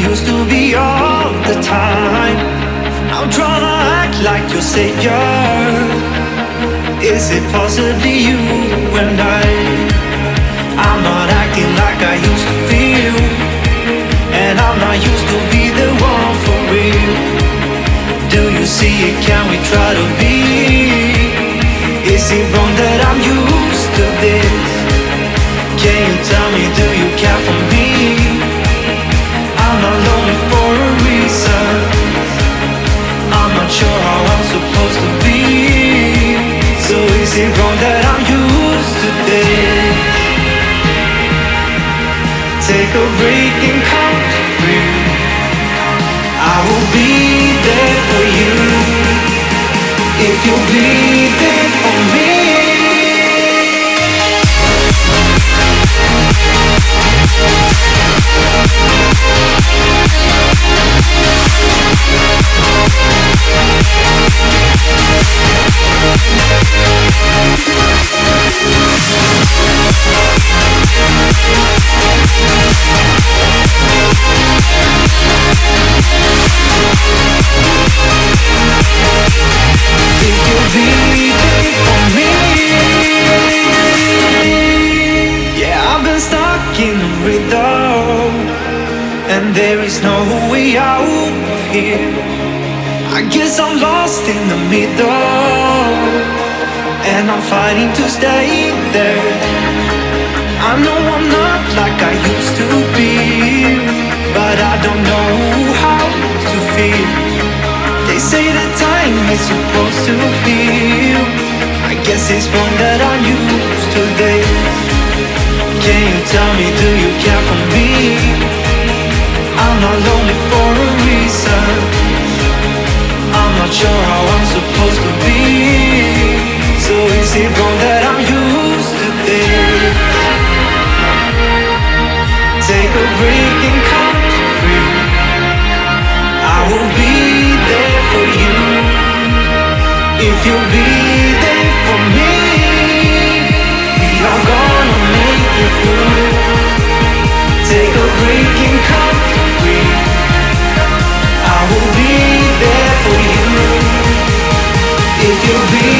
used to be all the time. I'm trying to act like your savior. Is it possibly you and I? I'm not acting like I used to feel. And I'm not used to be the one for real. Do you see it? Can we try to be? Is it wrong that I'm used to this? Can you tell me, do It wrong that I'm used to this? Take a break and to three. I will be there for you if you'll be there Guess I'm lost in the middle, and I'm fighting to stay there. I know I'm not like I used to be, but I don't know how to feel. They say that time is supposed to heal. I guess it's one that I'm used to this. Can you tell me, do you care for me? I'm not lonely for a reason. Sure how I'm supposed to be. So is it wrong that I'm used to this? Take a break and count to three. I will be there for you if you'll be you'll be